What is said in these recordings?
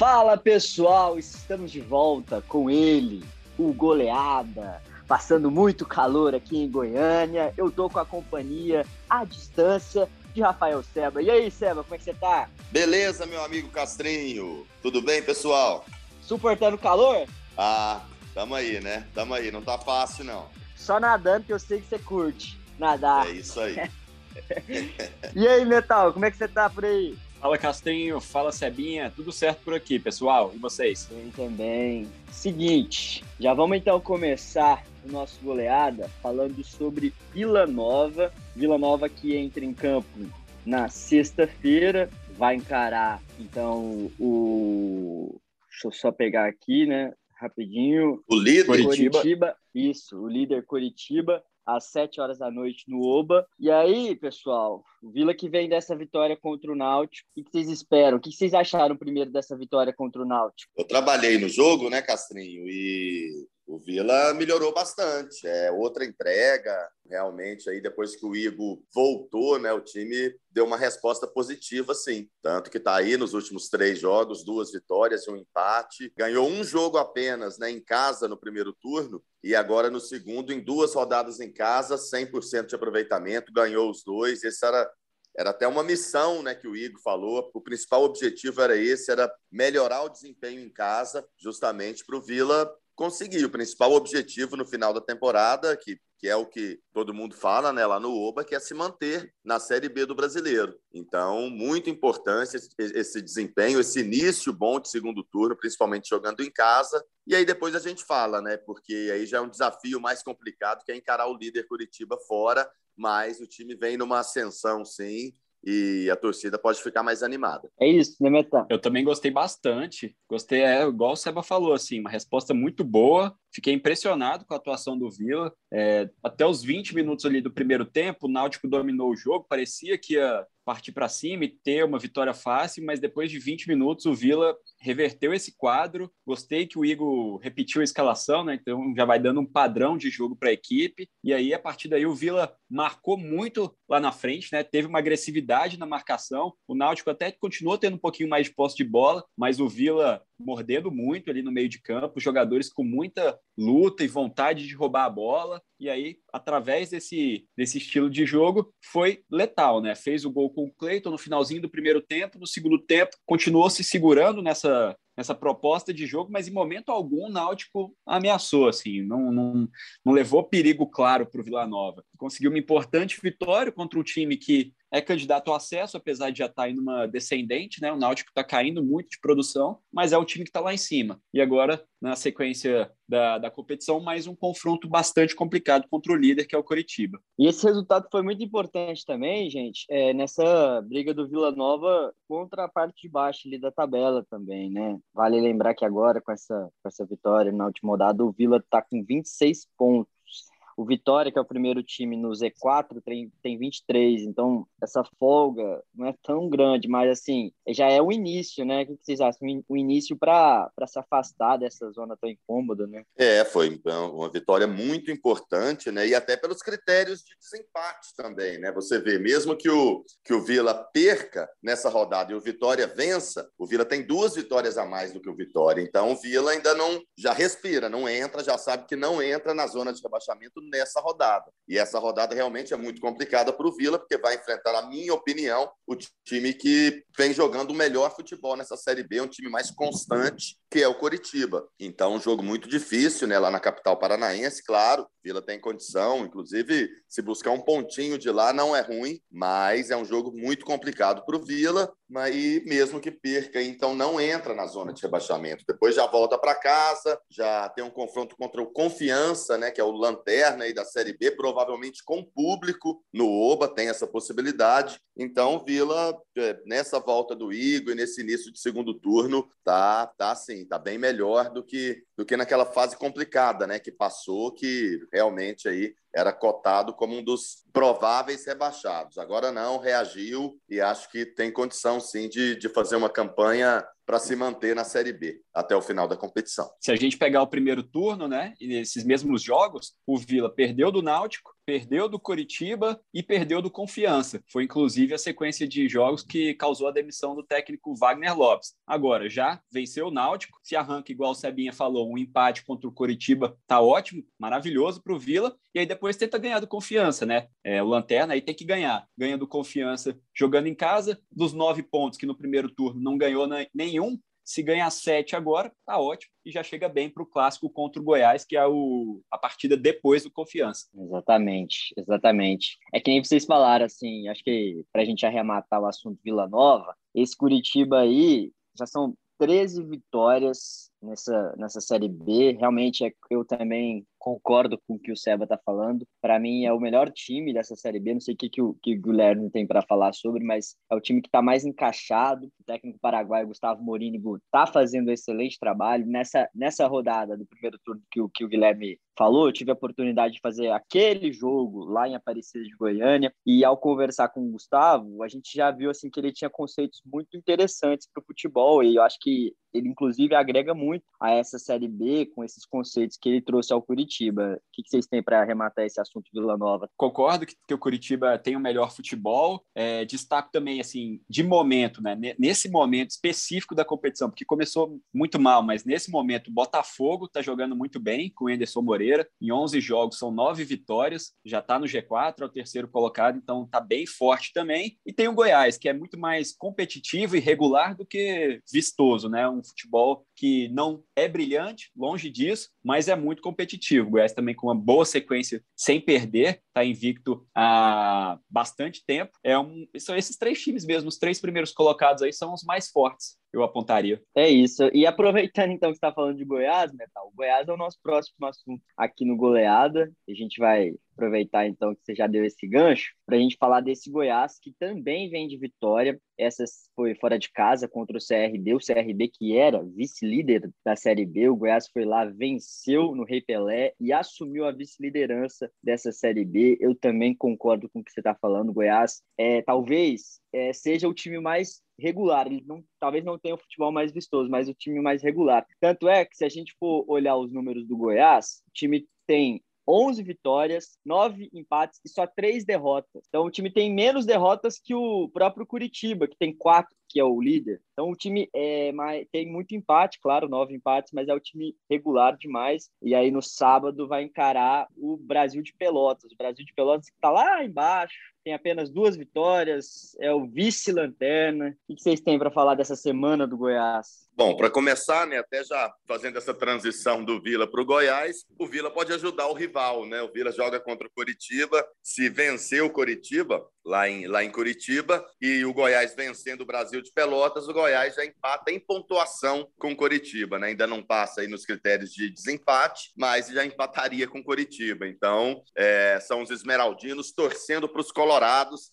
Fala pessoal, estamos de volta com ele, o goleada, passando muito calor aqui em Goiânia. Eu tô com a companhia à distância de Rafael Seba. E aí, Seba, como é que você tá? Beleza, meu amigo Castrinho. Tudo bem, pessoal? Suportando calor? Ah, tamo aí, né? Tamo aí, não tá fácil não. Só nadando que eu sei que você curte nadar. É isso aí. e aí, Metal, como é que você tá por aí? Fala Castrinho, fala Sebinha, tudo certo por aqui, pessoal? E vocês? Bem também. Seguinte, já vamos então começar o nosso goleada falando sobre Vila Nova. Vila Nova que entra em campo na sexta-feira, vai encarar então o. Deixa eu só pegar aqui, né? Rapidinho. O líder Curitiba. Isso, o líder Curitiba às 7 horas da noite no Oba. E aí, pessoal, o Vila que vem dessa vitória contra o Náutico, o que vocês esperam? O que vocês acharam primeiro dessa vitória contra o Náutico? Eu trabalhei no jogo, né, Castrinho? E o Vila melhorou bastante. É outra entrega, realmente. Aí depois que o Igor voltou, né, o time deu uma resposta positiva, sim. Tanto que está aí nos últimos três jogos, duas vitórias e um empate. Ganhou um jogo apenas, né, em casa no primeiro turno e agora no segundo, em duas rodadas em casa, 100% de aproveitamento. Ganhou os dois. Esse era era até uma missão, né, que o Igor falou. O principal objetivo era esse, era melhorar o desempenho em casa, justamente para o Vila conseguir o principal objetivo no final da temporada, que, que é o que todo mundo fala né, lá no Oba, que é se manter na Série B do brasileiro. Então, muito importante esse, esse desempenho, esse início bom de segundo turno, principalmente jogando em casa. E aí depois a gente fala, né? Porque aí já é um desafio mais complicado, que é encarar o líder Curitiba fora, mas o time vem numa ascensão, sim e a torcida pode ficar mais animada. É isso, né, Metan? Eu também gostei bastante. Gostei, é igual o Seba falou, assim, uma resposta muito boa. Fiquei impressionado com a atuação do Vila. É, até os 20 minutos ali do primeiro tempo, o Náutico dominou o jogo, parecia que ia partir para cima e ter uma vitória fácil, mas depois de 20 minutos o Vila reverteu esse quadro. Gostei que o Igor repetiu a escalação, né? Então já vai dando um padrão de jogo para a equipe. E aí, a partir daí, o Vila marcou muito lá na frente, né? Teve uma agressividade na marcação. O Náutico até continuou tendo um pouquinho mais de posse de bola, mas o Vila mordendo muito ali no meio de campo, jogadores com muita luta e vontade de roubar a bola. E aí, através desse, desse estilo de jogo, foi letal, né? Fez o gol com o Cleiton no finalzinho do primeiro tempo, no segundo tempo, continuou se segurando nessa, nessa proposta de jogo, mas em momento algum o Náutico ameaçou, assim, não, não, não levou perigo claro para o Vila Nova. Conseguiu uma importante vitória contra um time que é candidato ao acesso, apesar de já estar tá em uma descendente, né? O Náutico está caindo muito de produção, mas é o time que está lá em cima. E agora, na sequência da, da competição, mais um confronto bastante complicado contra o líder, que é o Coritiba. E esse resultado foi muito importante também, gente, é, nessa briga do Vila Nova contra a parte de baixo ali da tabela também, né? Vale lembrar que agora, com essa, com essa vitória na última rodada, o Vila está com 26 pontos o Vitória, que é o primeiro time no Z4, tem, tem 23. Então, essa folga não é tão grande, mas assim, já é o início, né? O que vocês acham? O início para se afastar dessa zona tão incômoda, né? É, foi uma vitória muito importante, né? E até pelos critérios de desempate também, né? Você vê, mesmo que o, que o Vila perca nessa rodada e o Vitória vença, o Vila tem duas vitórias a mais do que o Vitória. Então, o Vila ainda não já respira, não entra, já sabe que não entra na zona de rebaixamento nessa rodada. E essa rodada realmente é muito complicada para o Vila, porque vai enfrentar, na minha opinião, o time que vem jogando o melhor futebol nessa Série B, um time mais constante, que é o Coritiba. Então, um jogo muito difícil, né, lá na capital paranaense, claro. Vila tem condição, inclusive, se buscar um pontinho de lá não é ruim, mas é um jogo muito complicado para o Vila, mas mesmo que perca, então não entra na zona de rebaixamento. Depois já volta para casa, já tem um confronto contra o Confiança, né, que é o lanterna aí da Série B, provavelmente com público no Oba, tem essa possibilidade. Então, Vila, é, nessa volta do Igor e nesse início de segundo turno, tá, tá assim, tá bem melhor do que, do que naquela fase complicada, né, que passou, que realmente aí era cotado como um dos prováveis rebaixados. Agora não, reagiu e acho que tem condição sim de, de fazer uma campanha para se manter na Série B até o final da competição. Se a gente pegar o primeiro turno, né, e nesses mesmos jogos, o Vila perdeu do Náutico, perdeu do Coritiba e perdeu do Confiança. Foi inclusive a sequência de jogos que causou a demissão do técnico Wagner Lopes. Agora, já venceu o Náutico, se arranca igual o Sebinha falou, um empate contra o Coritiba tá ótimo, maravilhoso para o Vila, e aí depois tenta ganhar do Confiança, né? É, o Lanterna aí tem que ganhar. Ganha do Confiança jogando em casa, dos nove pontos que no primeiro turno não ganhou nenhum, se ganhar sete agora, tá ótimo e já chega bem para o clássico contra o Goiás, que é o, a partida depois do Confiança. Exatamente, exatamente. É que nem vocês falaram, assim, acho que para a gente arrematar o assunto Vila Nova, esse Curitiba aí já são 13 vitórias nessa, nessa Série B. Realmente, é, eu também concordo com o que o Seba está falando. Para mim, é o melhor time dessa Série B. Não sei o que, que, o, que o Guilherme tem para falar sobre, mas é o time que está mais encaixado. O técnico paraguaio, Gustavo Morínigo, está fazendo um excelente trabalho. Nessa, nessa rodada do primeiro turno que o, que o Guilherme falou, eu tive a oportunidade de fazer aquele jogo lá em Aparecida de Goiânia. E ao conversar com o Gustavo, a gente já viu assim que ele tinha conceitos muito interessantes para o futebol. E eu acho que ele, inclusive, agrega muito a essa Série B com esses conceitos que ele trouxe ao Curitiba Curitiba. O que, vocês têm para arrematar esse assunto Vila Nova? Concordo que, que o Curitiba tem o melhor futebol. É, destaco também, assim, de momento, né? Nesse momento específico da competição, porque começou muito mal, mas nesse momento o Botafogo está jogando muito bem com o Anderson Moreira. Em 11 jogos são nove vitórias, já está no G4, é o terceiro colocado, então está bem forte também. E tem o Goiás, que é muito mais competitivo e regular do que vistoso, né? Um futebol que não é brilhante, longe disso, mas é muito competitivo. O Goiás também com uma boa sequência sem perder, está invicto há bastante tempo. É um, são esses três times mesmo, os três primeiros colocados aí são os mais fortes eu apontaria. É isso. E aproveitando então que está falando de Goiás, Metal, o Goiás é o nosso próximo assunto aqui no Goleada. A gente vai aproveitar então que você já deu esse gancho para a gente falar desse Goiás que também vem de vitória. Essa foi fora de casa contra o CRB, o CRB que era vice-líder da Série B. O Goiás foi lá, venceu no Rei Pelé e assumiu a vice-liderança dessa Série B. Eu também concordo com o que você está falando. O Goiás é talvez é, seja o time mais regular. Ele não, talvez não tenha o futebol mais vistoso, mas o time mais regular. Tanto é que se a gente for olhar os números do Goiás, o time tem 11 vitórias, 9 empates e só 3 derrotas. Então o time tem menos derrotas que o próprio Curitiba, que tem 4 que é o líder. Então o time é, tem muito empate, claro, nove empates, mas é o time regular demais. E aí no sábado vai encarar o Brasil de Pelotas. O Brasil de Pelotas que está lá embaixo, tem apenas duas vitórias, é o vice-lanterna. O que vocês têm para falar dessa semana do Goiás? Bom, para começar, né, até já fazendo essa transição do Vila para o Goiás, o Vila pode ajudar o rival, né? O Vila joga contra o Coritiba, se vencer o Coritiba lá em, lá em Curitiba e o Goiás vencendo o Brasil de Pelotas, o Goiás já empata em pontuação com o Coritiba, né? Ainda não passa aí nos critérios de desempate, mas já empataria com o Coritiba. Então, é, são os esmeraldinos torcendo para os colorados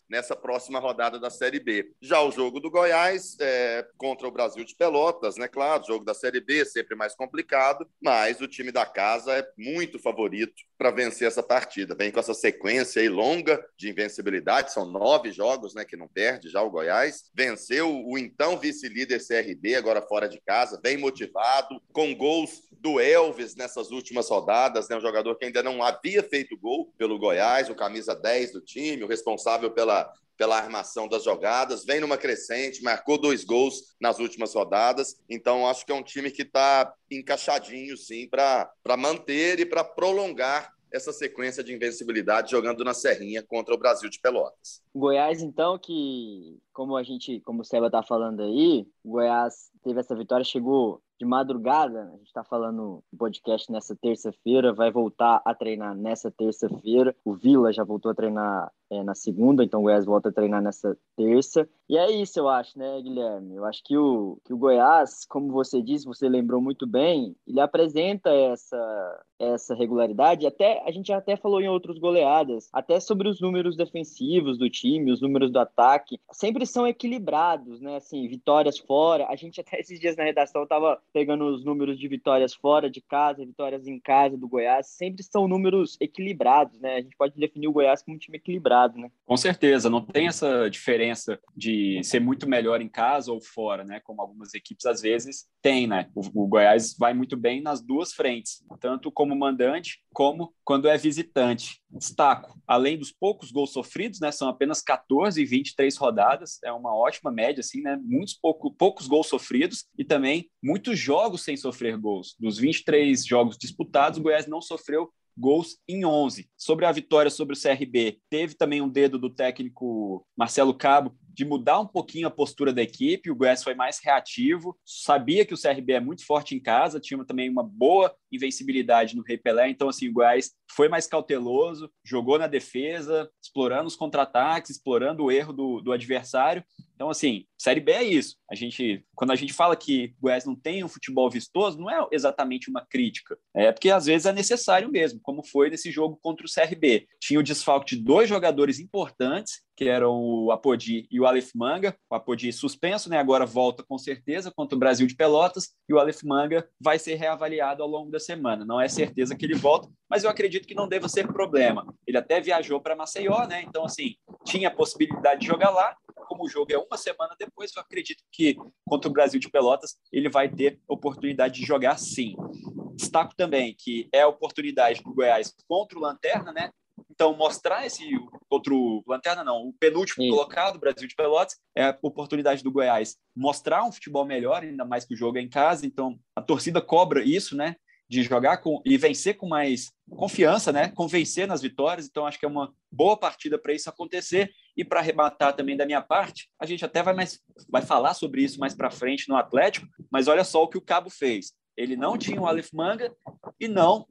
nessa próxima rodada da Série B. Já o jogo do Goiás é, contra o Brasil de Pelotas, né? Claro, jogo da Série B sempre mais complicado, mas o time da casa é muito favorito para vencer essa partida. Vem com essa sequência aí longa de invencibilidade, são nove jogos né, que não perde já o Goiás. Venceu o então vice-líder CRB, agora fora de casa, bem motivado, com gols do Elvis nessas últimas rodadas, né, um jogador que ainda não havia feito gol pelo Goiás, o camisa 10 do time, o responsável pela pela armação das jogadas, vem numa crescente, marcou dois gols nas últimas rodadas, então acho que é um time que está encaixadinho, sim, para manter e para prolongar essa sequência de invencibilidade jogando na Serrinha contra o Brasil de Pelotas. Goiás, então, que, como a gente, como o Seba está falando aí, Goiás teve essa vitória, chegou de madrugada, a gente está falando no podcast nessa terça-feira, vai voltar a treinar nessa terça-feira. O Vila já voltou a treinar é, na segunda, então o Goiás volta a treinar nessa terça. E é isso, eu acho, né, Guilherme? Eu acho que o, que o Goiás, como você disse, você lembrou muito bem, ele apresenta essa, essa regularidade. Até a gente até falou em outros goleadas, até sobre os números defensivos do time, os números do ataque. Sempre são equilibrados, né? Assim, vitórias fora. A gente até esses dias na redação estava pegando os números de vitórias fora de casa, vitórias em casa do Goiás. Sempre são números equilibrados, né? A gente pode definir o Goiás como um time equilibrado, né? Com certeza, não tem essa diferença de ser muito melhor em casa ou fora, né? Como algumas equipes às vezes têm, né? O, o Goiás vai muito bem nas duas frentes, tanto como mandante como quando é visitante. Destaco, além dos poucos gols sofridos, né? São apenas 14 e 23 rodadas, é uma ótima média, assim, né? Muitos pouco, poucos gols sofridos e também muitos jogos sem sofrer gols. Dos 23 jogos disputados, o Goiás não sofreu gols em 11. Sobre a vitória sobre o CRB, teve também um dedo do técnico Marcelo Cabo de mudar um pouquinho a postura da equipe. O Goiás foi mais reativo, sabia que o CRB é muito forte em casa, tinha também uma boa invencibilidade no Rei Pelé. Então, assim, o Goiás foi mais cauteloso, jogou na defesa, explorando os contra-ataques, explorando o erro do, do adversário. Então, assim, Série B é isso. A gente, quando a gente fala que o Goiás não tem um futebol vistoso, não é exatamente uma crítica. É porque às vezes é necessário mesmo, como foi nesse jogo contra o CRB. Tinha o desfalque de dois jogadores importantes, que eram o Apodi e o Aleph Manga. O Apodi suspenso, né? Agora volta com certeza contra o Brasil de Pelotas e o Aleph Manga vai ser reavaliado ao longo da semana. Não é certeza que ele volta, mas eu acredito que não deva ser problema. Ele até viajou para Maceió, né? Então assim, tinha a possibilidade de jogar lá. Como o jogo é uma semana depois, eu acredito que contra o Brasil de Pelotas ele vai ter oportunidade de jogar sim. Destaco também que é a oportunidade do Goiás contra o Lanterna, né? Então, mostrar esse outro Lanterna, não, o penúltimo Sim. colocado, Brasil de Pelotas, é a oportunidade do Goiás mostrar um futebol melhor, ainda mais que o jogo é em casa. Então, a torcida cobra isso, né? De jogar com e vencer com mais confiança, né? Convencer nas vitórias. Então, acho que é uma boa partida para isso acontecer. E para arrebatar também da minha parte, a gente até vai, mais, vai falar sobre isso mais para frente no Atlético, mas olha só o que o Cabo fez. Ele não tinha o Aleph Manga e não,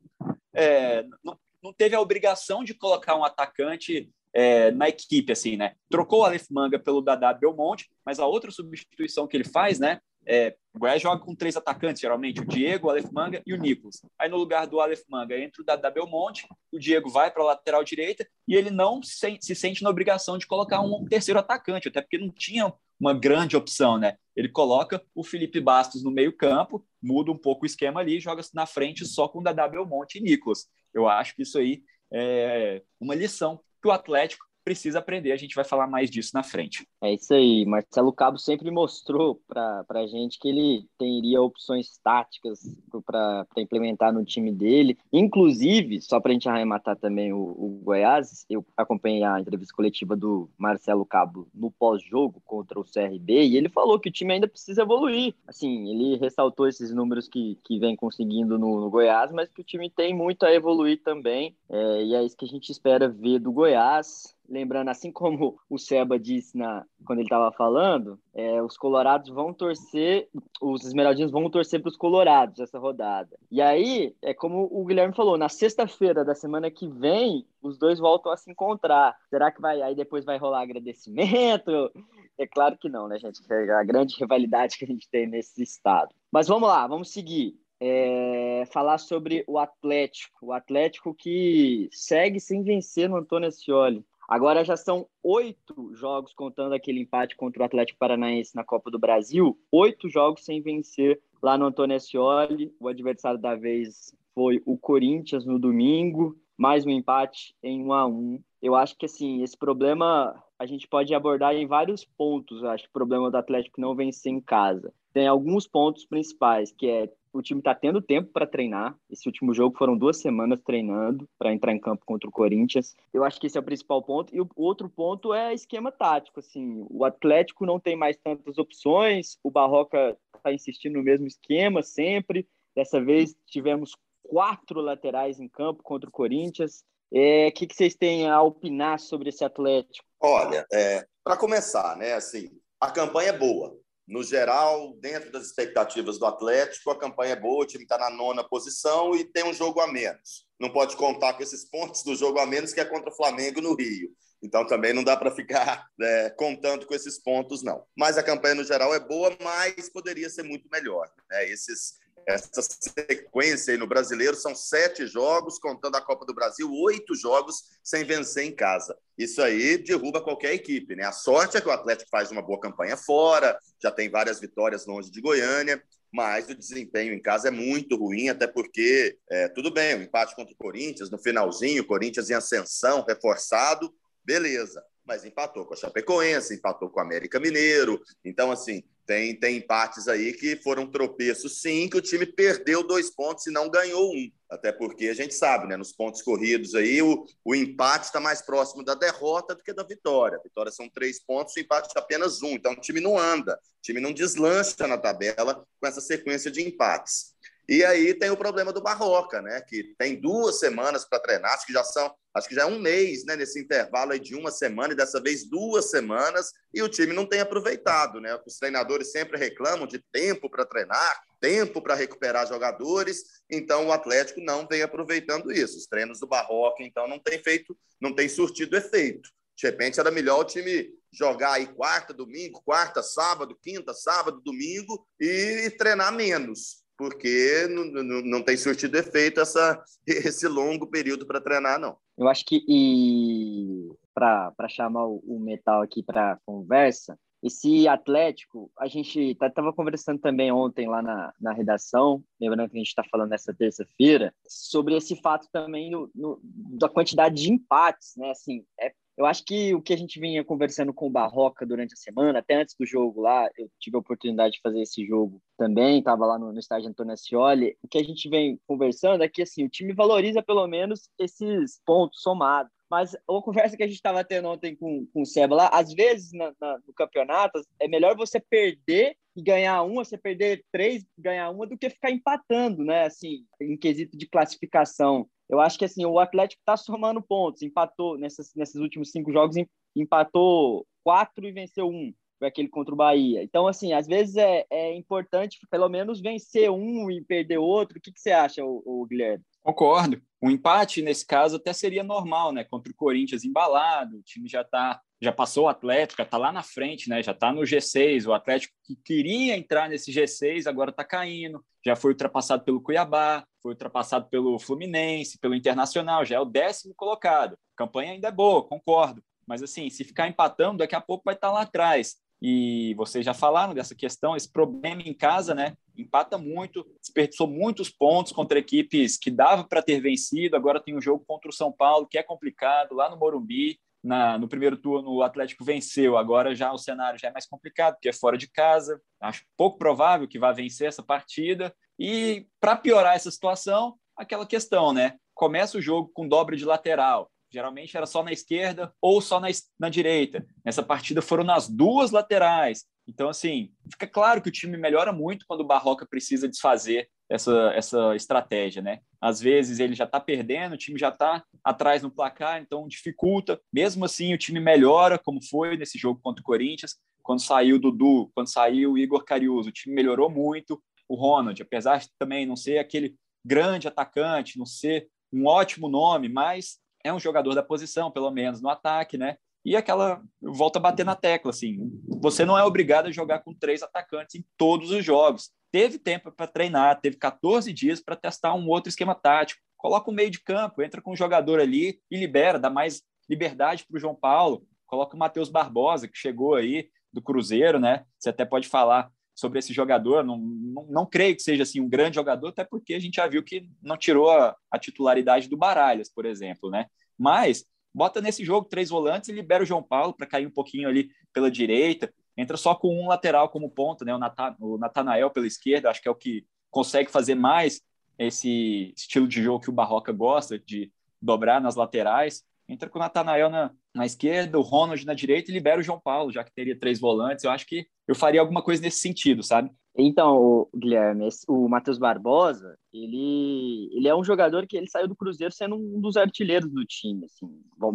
é, não não teve a obrigação de colocar um atacante é, na equipe, assim, né? Trocou o Aleph Manga pelo Dadá Belmonte, mas a outra substituição que ele faz, né? É, o Goiás joga com três atacantes, geralmente, o Diego, o Aleph Manga e o Nicolas. Aí no lugar do Aleph Manga entra o Dadá Belmonte, o Diego vai para a lateral direita e ele não se, se sente na obrigação de colocar um terceiro atacante, até porque não tinha uma grande opção, né? Ele coloca o Felipe Bastos no meio-campo, muda um pouco o esquema ali, joga na frente só com o Dadá Belmonte e Nicolas. Eu acho que isso aí é uma lição que o Atlético precisa aprender. A gente vai falar mais disso na frente. É isso aí. Marcelo Cabo sempre mostrou para a gente que ele teria opções táticas para implementar no time dele. Inclusive, só para a gente arrematar também o, o, Goiás, eu acompanhei a entrevista coletiva do Marcelo Cabo no pós-jogo contra o CRB e ele falou que o time ainda precisa evoluir. Assim, ele ressaltou esses números que, que vem conseguindo no, no Goiás, mas que o time tem muito a evoluir também. É, e é isso que a gente espera ver do Goiás lembrando, assim como o Seba disse na, quando ele estava falando, é, os colorados vão torcer, os esmeraldinhos vão torcer para os colorados essa rodada. E aí, é como o Guilherme falou, na sexta-feira da semana que vem, os dois voltam a se encontrar. Será que vai, aí depois vai rolar agradecimento? É claro que não, né, gente? É a grande rivalidade que a gente tem nesse estado. Mas vamos lá, vamos seguir. É, falar sobre o Atlético. O Atlético que segue sem vencer no Antônio Ascioli. Agora já são oito jogos, contando aquele empate contra o Atlético Paranaense na Copa do Brasil, oito jogos sem vencer lá no Antônio Ascioli. O adversário da vez foi o Corinthians no domingo, mais um empate em 1 a 1 Eu acho que assim, esse problema a gente pode abordar em vários pontos. Eu acho que o problema do Atlético não vencer em casa. Tem alguns pontos principais, que é o time está tendo tempo para treinar. Esse último jogo foram duas semanas treinando para entrar em campo contra o Corinthians. Eu acho que esse é o principal ponto. E o outro ponto é esquema tático. Assim, o Atlético não tem mais tantas opções. O Barroca está insistindo no mesmo esquema sempre. Dessa vez tivemos quatro laterais em campo contra o Corinthians. O é, que, que vocês têm a opinar sobre esse Atlético? Olha, é, para começar, né, assim, a campanha é boa. No geral, dentro das expectativas do Atlético, a campanha é boa, o time está na nona posição e tem um jogo a menos. Não pode contar com esses pontos do jogo a menos que é contra o Flamengo no Rio. Então também não dá para ficar né, contando com esses pontos, não. Mas a campanha no geral é boa, mas poderia ser muito melhor. Né? Esses Essa sequência aí no brasileiro são sete jogos, contando a Copa do Brasil, oito jogos sem vencer em casa. Isso aí derruba qualquer equipe, né? A sorte é que o Atlético faz uma boa campanha fora, já tem várias vitórias longe de Goiânia, mas o desempenho em casa é muito ruim, até porque, é, tudo bem, o empate contra o Corinthians, no finalzinho, o Corinthians em ascensão, reforçado, beleza mas empatou com a Chapecoense, empatou com o América Mineiro. Então, assim, tem, tem empates aí que foram tropeços, sim, que o time perdeu dois pontos e não ganhou um. Até porque a gente sabe, né? Nos pontos corridos aí, o, o empate está mais próximo da derrota do que da vitória. A vitória são três pontos, o empate é apenas um. Então o time não anda, o time não deslancha na tabela com essa sequência de empates. E aí tem o problema do Barroca, né? Que tem duas semanas para treinar, acho que já são, acho que já é um mês, né? Nesse intervalo de uma semana e dessa vez duas semanas, e o time não tem aproveitado, né? Os treinadores sempre reclamam de tempo para treinar, tempo para recuperar jogadores, então o Atlético não vem aproveitando isso. Os treinos do Barroca, então, não tem feito, não tem surtido efeito. De repente era melhor o time jogar aí quarta, domingo, quarta, sábado, quinta, sábado, domingo e treinar menos porque não, não, não tem surtido efeito essa, esse longo período para treinar, não. Eu acho que, e para chamar o, Metal aqui para conversa, esse Atlético, a gente estava conversando também ontem lá na, na redação, lembrando que a gente está falando nessa terça-feira, sobre esse fato também no, no, da quantidade de empates, né? Assim, é eu acho que o que a gente vinha conversando com o Barroca durante a semana, até antes do jogo lá, eu tive a oportunidade de fazer esse jogo também, estava lá no, no estádio Antônio Ascioli. O que a gente vem conversando é que assim, o time valoriza pelo menos esses pontos somados. Mas a conversa que a gente estava tendo ontem com, com o Seba lá, às vezes na, na, no campeonato, é melhor você perder e ganhar uma, você perder três ganhar uma, do que ficar empatando, né? Assim, em quesito de classificação. Eu acho que assim, o Atlético está somando pontos, empatou nessas, nesses últimos cinco jogos, empatou quatro e venceu um foi aquele contra o Bahia. Então, assim, às vezes é, é importante pelo menos vencer um e perder outro. O que, que você acha, o, o Guilherme? Concordo. Um empate, nesse caso, até seria normal, né? Contra o Corinthians embalado, o time já tá, já passou o Atlético, está lá na frente, né? Já está no G6. O Atlético que queria entrar nesse G6 agora está caindo. Já foi ultrapassado pelo Cuiabá, foi ultrapassado pelo Fluminense, pelo Internacional, já é o décimo colocado. A campanha ainda é boa, concordo. Mas assim, se ficar empatando, daqui a pouco vai estar tá lá atrás e vocês já falaram dessa questão, esse problema em casa, né? Empata muito, desperdiçou muitos pontos contra equipes que dava para ter vencido. Agora tem um jogo contra o São Paulo, que é complicado, lá no Morumbi. Na, no primeiro turno o Atlético venceu, agora já o cenário já é mais complicado, porque é fora de casa. Acho pouco provável que vá vencer essa partida. E para piorar essa situação, aquela questão, né? Começa o jogo com dobre de lateral. Geralmente era só na esquerda ou só na, na direita. Nessa partida foram nas duas laterais. Então, assim, fica claro que o time melhora muito quando o Barroca precisa desfazer essa, essa estratégia, né? Às vezes ele já está perdendo, o time já está atrás no placar, então dificulta. Mesmo assim, o time melhora, como foi nesse jogo contra o Corinthians. Quando saiu o Dudu, quando saiu o Igor Cariuso, o time melhorou muito. O Ronald, apesar de também não ser aquele grande atacante, não ser um ótimo nome, mas é um jogador da posição, pelo menos no ataque, né? E aquela volta a bater na tecla, assim, você não é obrigado a jogar com três atacantes em todos os jogos. Teve tempo para treinar, teve 14 dias para testar um outro esquema tático. Coloca o meio de campo, entra com o jogador ali e libera, dá mais liberdade para o João Paulo. Coloca o Matheus Barbosa, que chegou aí do Cruzeiro, né? Você até pode falar sobre esse jogador. Não, não, não, creio que seja assim um grande jogador, até porque a gente já viu que não tirou a, a titularidade do Baralhas, por exemplo, né? Mas bota nesse jogo três volantes e libera o João Paulo para cair um pouquinho ali pela direita. Entra só com um lateral como ponta, né? O Natanael pela esquerda, acho que é o que consegue fazer mais esse estilo de jogo que o Barroca gosta, de dobrar nas laterais. Entra com o Natanael na, na esquerda, o Ronald na direita e libera o João Paulo, já que teria três volantes. Eu acho que eu faria alguma coisa nesse sentido, sabe? Então, Guilherme, o Matheus Barbosa, ele, ele é um jogador que ele saiu do Cruzeiro sendo um dos artilheiros do time. Assim.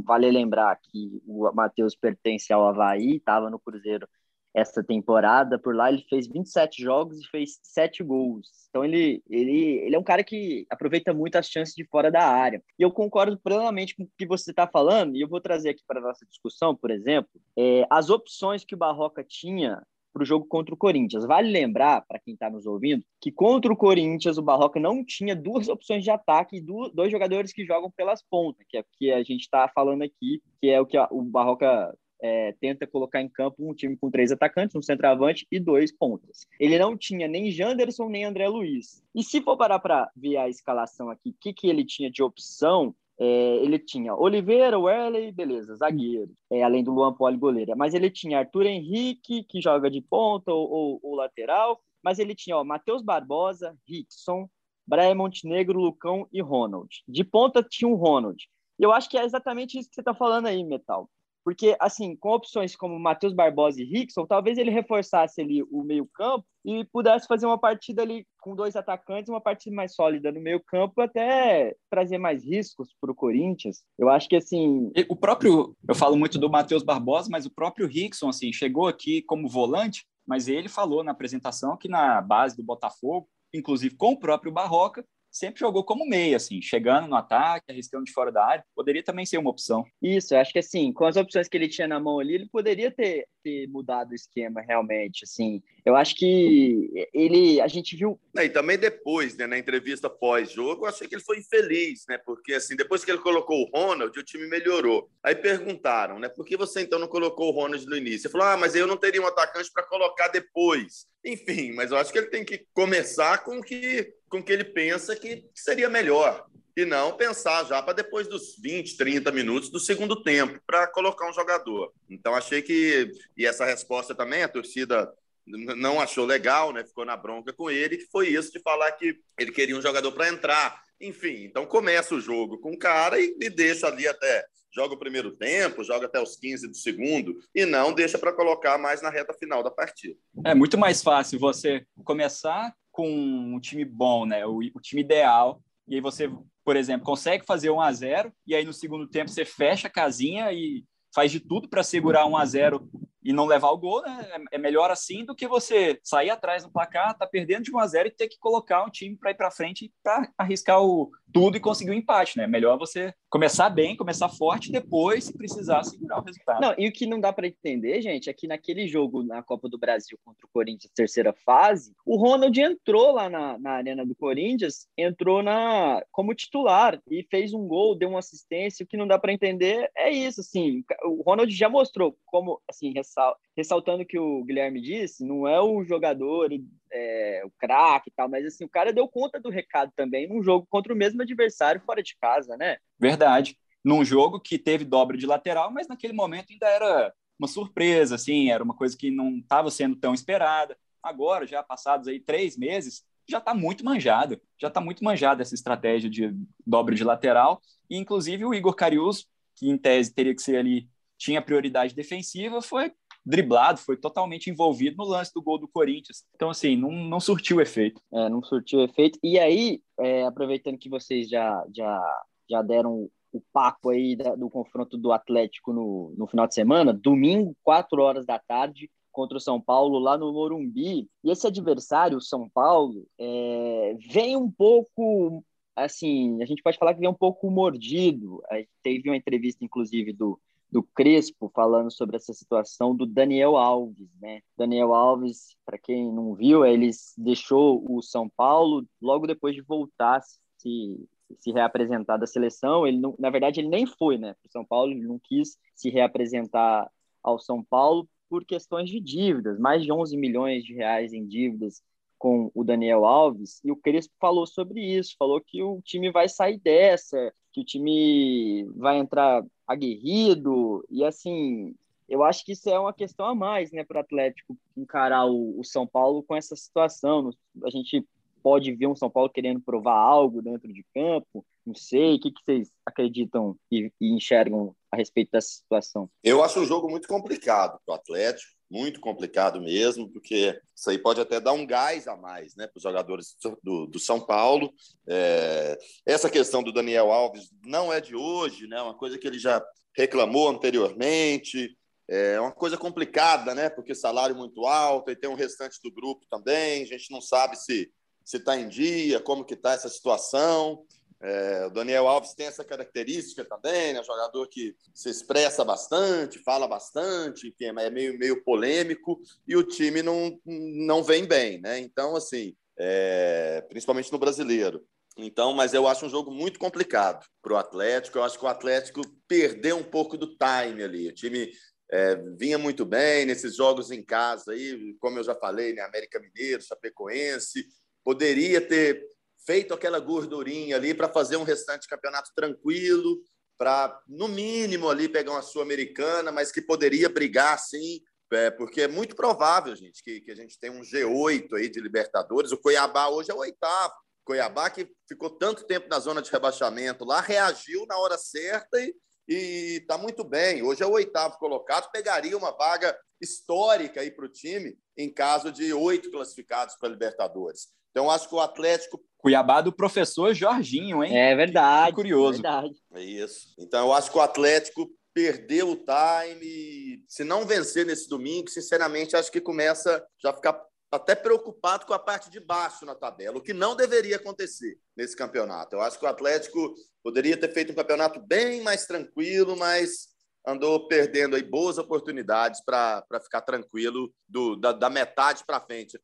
Vale lembrar que o Matheus pertence ao Havaí, estava no Cruzeiro essa temporada. Por lá ele fez 27 jogos e fez 7 gols. Então ele, ele, ele é um cara que aproveita muito as chances de fora da área. E eu concordo plenamente com o que você está falando, e eu vou trazer aqui para a nossa discussão, por exemplo, é, as opções que o Barroca tinha para o jogo contra o Corinthians. Vale lembrar, para quem está nos ouvindo, que contra o Corinthians o Barroca não tinha duas opções de ataque e dois jogadores que jogam pelas pontas, que é o que a gente está falando aqui, que é o que o Barroca é, tenta colocar em campo um time com três atacantes, um centroavante e dois pontas. Ele não tinha nem Janderson nem André Luiz. E se for parar para ver a escalação aqui, o que, que ele tinha de opção, é, ele tinha Oliveira, Werley, beleza, zagueiro, é, além do Luan Poli, goleiro. Mas ele tinha Arthur Henrique, que joga de ponta ou, ou, ou lateral. Mas ele tinha Matheus Barbosa, Rickson, Brian Montenegro, Lucão e Ronald. De ponta tinha o Ronald. E eu acho que é exatamente isso que você está falando aí, Metal. Porque, assim, com opções como Matheus Barbosa e Rickson, talvez ele reforçasse ali o meio-campo e pudesse fazer uma partida ali com dois atacantes, uma partida mais sólida no meio-campo, até trazer mais riscos para o Corinthians. Eu acho que, assim. O próprio. Eu falo muito do Matheus Barbosa, mas o próprio Rickson, assim, chegou aqui como volante, mas ele falou na apresentação que na base do Botafogo, inclusive com o próprio Barroca, sempre jogou como meia, assim, chegando no ataque, arriscando de fora da área, poderia também ser uma opção. Isso, eu acho que assim, com as opções que ele tinha na mão ali, ele poderia ter, ter mudado o esquema realmente, assim. Eu acho que ele, a gente viu... E também depois, né, na entrevista pós-jogo, eu achei que ele foi infeliz, né, porque assim, depois que ele colocou o Ronald, o time melhorou. Aí perguntaram, né, por que você então não colocou o Ronald no início? Ele falou, ah, mas eu não teria um atacante para colocar depois. Enfim, mas eu acho que ele tem que começar com o que, com o que ele pensa que seria melhor. E não pensar já para depois dos 20, 30 minutos do segundo tempo para colocar um jogador. Então achei que. E essa resposta também, a torcida não achou legal, né? Ficou na bronca com ele, que foi isso de falar que ele queria um jogador para entrar. Enfim, então começa o jogo com o cara e, e deixa ali até joga o primeiro tempo, joga até os 15 do segundo e não deixa para colocar mais na reta final da partida. É muito mais fácil você começar com um time bom, né? O, o time ideal, e aí você, por exemplo, consegue fazer 1 a 0 e aí no segundo tempo você fecha a casinha e faz de tudo para segurar 1 a 0 e não levar o gol, né? É, é melhor assim do que você sair atrás no placar, tá perdendo de 1 a 0 e ter que colocar um time para ir para frente para arriscar o tudo e conseguir o um empate, né? Melhor você começar bem, começar forte, depois, se precisar, segurar o resultado. Não, e o que não dá para entender, gente, é que naquele jogo na Copa do Brasil contra o Corinthians, terceira fase, o Ronald entrou lá na, na arena do Corinthians, entrou na como titular e fez um gol, deu uma assistência. O que não dá para entender é isso, assim. O Ronald já mostrou como, assim, ressal, ressaltando que o Guilherme disse, não é o jogador, é, o craque e tal, mas assim, o cara deu conta do recado também num jogo contra o mesmo adversário fora de casa, né? Verdade. Num jogo que teve dobra de lateral, mas naquele momento ainda era uma surpresa, assim, era uma coisa que não estava sendo tão esperada. Agora, já passados aí três meses, já está muito manjado, já está muito manjado essa estratégia de dobra de lateral. E, inclusive, o Igor Carius, que em tese teria que ser ali, tinha prioridade defensiva, foi driblado, foi totalmente envolvido no lance do gol do Corinthians. Então, assim, não, não surtiu efeito. É, não surtiu efeito. E aí, é, aproveitando que vocês já, já, já deram o papo aí da, do confronto do Atlético no, no final de semana, domingo, 4 horas da tarde, contra o São Paulo lá no Morumbi. E esse adversário, o São Paulo, é, vem um pouco assim, a gente pode falar que vem um pouco mordido. Teve uma entrevista, inclusive, do, do Crespo falando sobre essa situação do Daniel Alves, né? Daniel Alves, para quem não viu, ele deixou o São Paulo logo depois de voltar se se reapresentar da seleção. Ele não, na verdade ele nem foi, né? Para São Paulo, ele não quis se reapresentar ao São Paulo por questões de dívidas, mais de 11 milhões de reais em dívidas com o Daniel Alves, e o Crespo falou sobre isso, falou que o time vai sair dessa, que o time vai entrar aguerrido, e assim, eu acho que isso é uma questão a mais, né, para o Atlético encarar o, o, São Paulo com essa situação. A gente pode ver um São Paulo querendo provar algo dentro de campo, não sei, o que, que vocês acreditam e, e enxergam a respeito dessa situação? Eu acho um jogo muito complicado para o Atlético muito complicado mesmo, porque isso aí pode até dar um gás a mais né, para os jogadores do, do, São Paulo. É, essa questão do Daniel Alves não é de hoje, né, uma coisa que ele já reclamou anteriormente. É uma coisa complicada, né? Porque salário muito alto e tem um restante do grupo também. A gente não sabe se se está em dia, como que está essa situação. É, o Daniel Alves tem essa característica também, né? Jogador que se expressa bastante, fala bastante, enfim, é meio, meio polêmico e o time não, não vem bem, né? Então, assim, é, principalmente no brasileiro. Então, mas eu acho um jogo muito complicado para o Atlético. Eu acho que o Atlético perdeu um pouco do time ali. O time é, vinha muito bem nesses jogos em casa aí, como eu já falei, né? América Mineiro, Chapecoense, poderia ter feito aquela gordurinha ali para fazer um restante de campeonato tranquilo, para no mínimo ali pegar uma sul-americana, mas que poderia brigar sim, é, porque é muito provável, gente, que, que a gente tem um G8 aí de Libertadores. O Cuiabá hoje é o oitavo. Cuiabá, que ficou tanto tempo na zona de rebaixamento lá, reagiu na hora certa e está muito bem. Hoje é o oitavo colocado, pegaria uma vaga histórica aí para o time em caso de oito classificados para Libertadores. Então, acho que o Atlético. Cuiabá do professor Jorginho, hein? É verdade. Que curioso. É verdade. É isso. Então, eu acho que o Atlético perdeu o time. Se não vencer nesse domingo, sinceramente, acho que começa já a ficar até preocupado com a parte de baixo na tabela, o que não deveria acontecer nesse campeonato. Eu acho que o Atlético poderia ter feito um campeonato bem mais tranquilo, mas andou perdendo aí boas oportunidades para ficar tranquilo do, da, da metade para frente,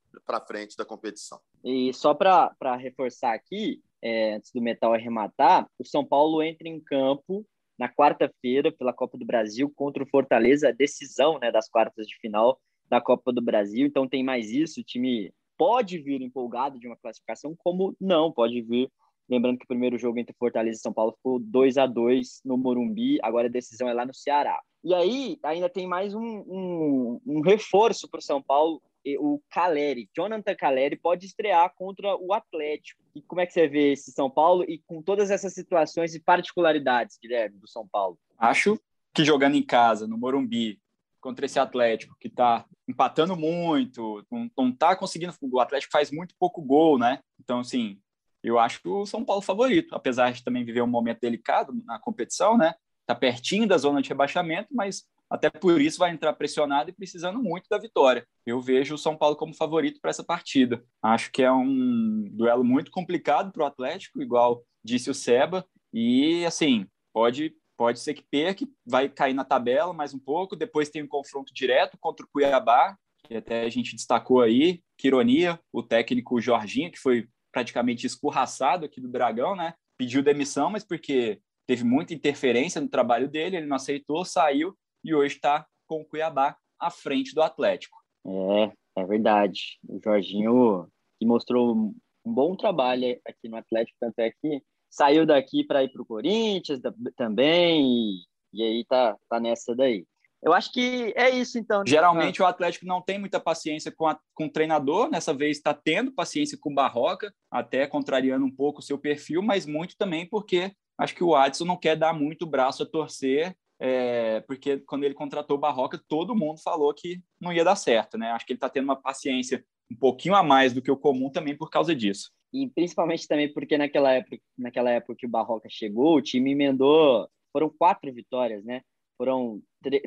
frente da competição. E só para reforçar aqui, é, antes do Metal arrematar, o São Paulo entra em campo na quarta-feira pela Copa do Brasil contra o Fortaleza, a decisão né, das quartas de final da Copa do Brasil. Então tem mais isso, o time pode vir empolgado de uma classificação, como não, pode vir. Lembrando que o primeiro jogo entre Fortaleza e São Paulo ficou 2 a 2 no Morumbi, agora a decisão é lá no Ceará. E aí ainda tem mais um, um, um reforço para o São Paulo, o Caleri, Jonathan Caleri pode estrear contra o Atlético. E como é que você vê esse São Paulo e com todas essas situações e particularidades, Guilherme, do São Paulo? Acho que jogando em casa, no Morumbi, contra esse Atlético que está empatando muito, não está conseguindo. O Atlético faz muito pouco gol, né? Então, assim, eu acho o São Paulo favorito, apesar de também viver um momento delicado na competição, né? Está pertinho da zona de rebaixamento, mas até por isso vai entrar pressionado e precisando muito da vitória. Eu vejo o São Paulo como favorito para essa partida. Acho que é um duelo muito complicado para o Atlético, igual disse o Seba, e assim, pode Pode ser que perca, vai cair na tabela mais um pouco. Depois tem um confronto direto contra o Cuiabá, que até a gente destacou aí. Que ironia, o técnico Jorginho, que foi praticamente escorraçado aqui do Dragão, né? Pediu demissão, mas porque teve muita interferência no trabalho dele, ele não aceitou, saiu e hoje está com o Cuiabá à frente do Atlético. É, é verdade. O Jorginho que mostrou um bom trabalho aqui no Atlético, tanto é que saiu daqui para ir para o Corinthians também, e, e, aí tá, tá nessa daí. Eu acho que é isso, então. Geralmente o Atlético não tem muita paciência com, a, com o treinador, nessa vez está tendo paciência com o Barroca, até contrariando um pouco o seu perfil, mas muito também porque acho que o Adson não quer dar muito braço a torcer, é, porque quando ele contratou o Barroca, todo mundo falou que não ia dar certo, né? Acho que ele está tendo uma paciência um pouquinho a mais do que o comum também por causa disso e principalmente também porque naquela época, naquela época que o Barroca chegou, o time emendou, foram quatro vitórias, né? Foram,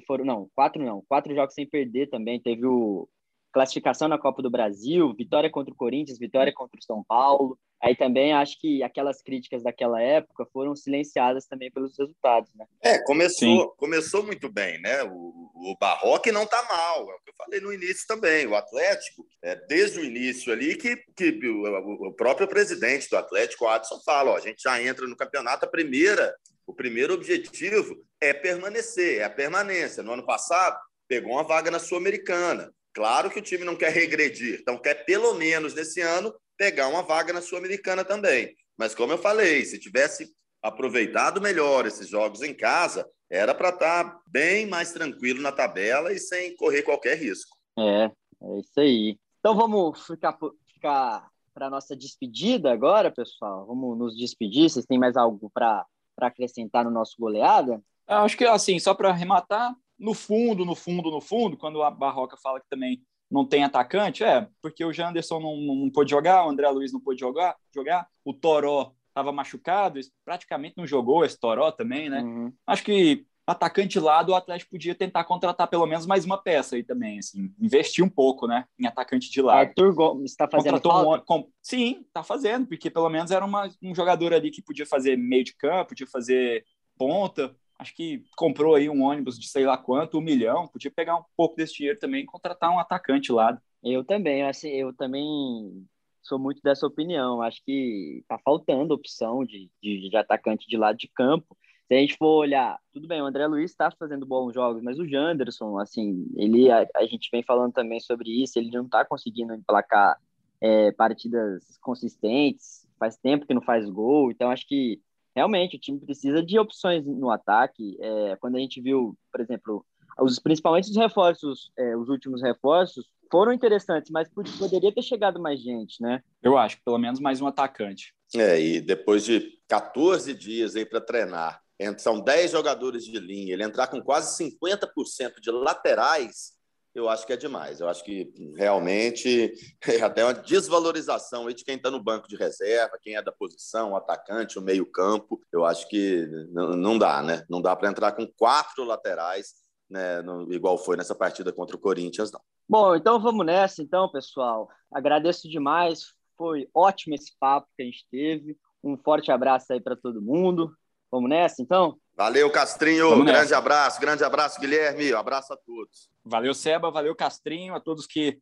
foram não, quatro não, quatro jogos sem perder também. Teve o classificação na Copa do Brasil, vitória contra o Corinthians, vitória contra o São Paulo. Aí também acho que aquelas críticas daquela época foram silenciadas também pelos resultados, né? É, começou, começou muito bem, né? O, o Barroque não tá mal, é o que eu falei no início também. O Atlético, é, desde o início ali, que, que o, o próprio presidente do Atlético, o Adson, fala: ó, a gente já entra no campeonato, a primeira, o primeiro objetivo é permanecer, é a permanência. No ano passado, pegou uma vaga na Sul-Americana. Claro que o time não quer regredir, então quer pelo menos nesse ano pegar uma vaga na Sul-Americana também. Mas como eu falei, se tivesse aproveitado melhor esses jogos em casa, era para estar tá bem mais tranquilo na tabela e sem correr qualquer risco. É, é isso aí. Então vamos ficar, ficar para a nossa despedida agora, pessoal. Vamos nos despedir. Vocês têm mais algo para acrescentar no nosso goleada? Acho que assim, só para arrematar, no fundo, no fundo, no fundo, quando a Barroca fala que também não tem atacante, é, porque o Janderson não, não pôde jogar, o André Luiz não pôde jogar, jogar o Toró estava machucado, praticamente não jogou esse Toró também, né? Uhum. Acho que atacante lado, o Atlético podia tentar contratar pelo menos mais uma peça aí também, assim, investir um pouco, né, em atacante de lado. Arthur Gomes está fazendo? Um, com, sim, está fazendo, porque pelo menos era uma, um jogador ali que podia fazer meio de campo, podia fazer ponta, acho que comprou aí um ônibus de sei lá quanto, um milhão, podia pegar um pouco desse dinheiro também e contratar um atacante lá. Eu também, assim, eu também sou muito dessa opinião. Acho que tá faltando opção de, de, de, atacante de lado de campo. Se a gente for olhar, tudo bem, o André Luiz está fazendo bons jogos, mas o Janderson, assim, ele a, a gente vem falando também sobre isso, ele não está conseguindo emplacar é, partidas consistentes, faz tempo que não faz gol, então acho que realmente o time precisa de opções no ataque. É, quando a gente viu, por exemplo, os principalmente os reforços, é, os últimos reforços foram interessantes, mas poderia ter chegado mais gente, né? Eu acho pelo menos mais um atacante. É, e depois de 14 dias aí para treinar, são 10 jogadores de linha, ele entrar com quase 50% de laterais, eu acho que é demais. Eu acho que realmente é até uma desvalorização aí de quem está no banco de reserva, quem é da posição, o atacante, o meio-campo. Eu acho que não dá, né? Não dá para entrar com quatro laterais, né? igual foi nessa partida contra o Corinthians, não. Bom, então vamos nessa, então, pessoal. Agradeço demais. Foi ótimo esse papo que a gente teve. Um forte abraço aí para todo mundo. Vamos nessa, então? Valeu, Castrinho. Vamos grande nessa. abraço, grande abraço, Guilherme. Um abraço a todos. Valeu, Seba. Valeu, Castrinho. A todos que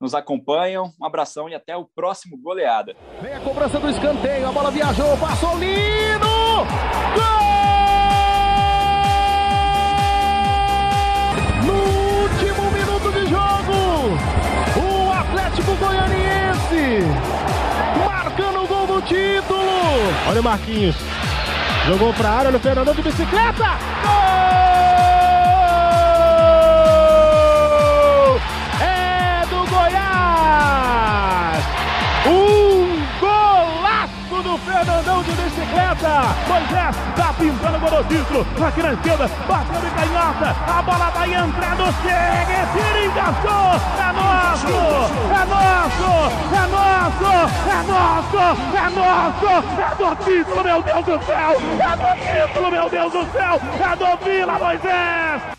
nos acompanham. Um abração e até o próximo goleada. Vem a cobrança do escanteio. A bola viajou, passou lindo! Gol! No último minuto de jogo, o Atlético Goianiense marcando o gol do título. Olha o Marquinhos. Jogou para a área, olha o Fernandão de bicicleta. Gol! Fernandão de bicicleta. Moisés tá pintando o. Aqui na esquerda, bateu de canhota. A bola vai entrando, chega, tira, encaixou. É nosso, é nosso, é nosso, é nosso, é nosso. É do título, meu Deus do céu. É do título, meu Deus do céu. É do Vila Moisés.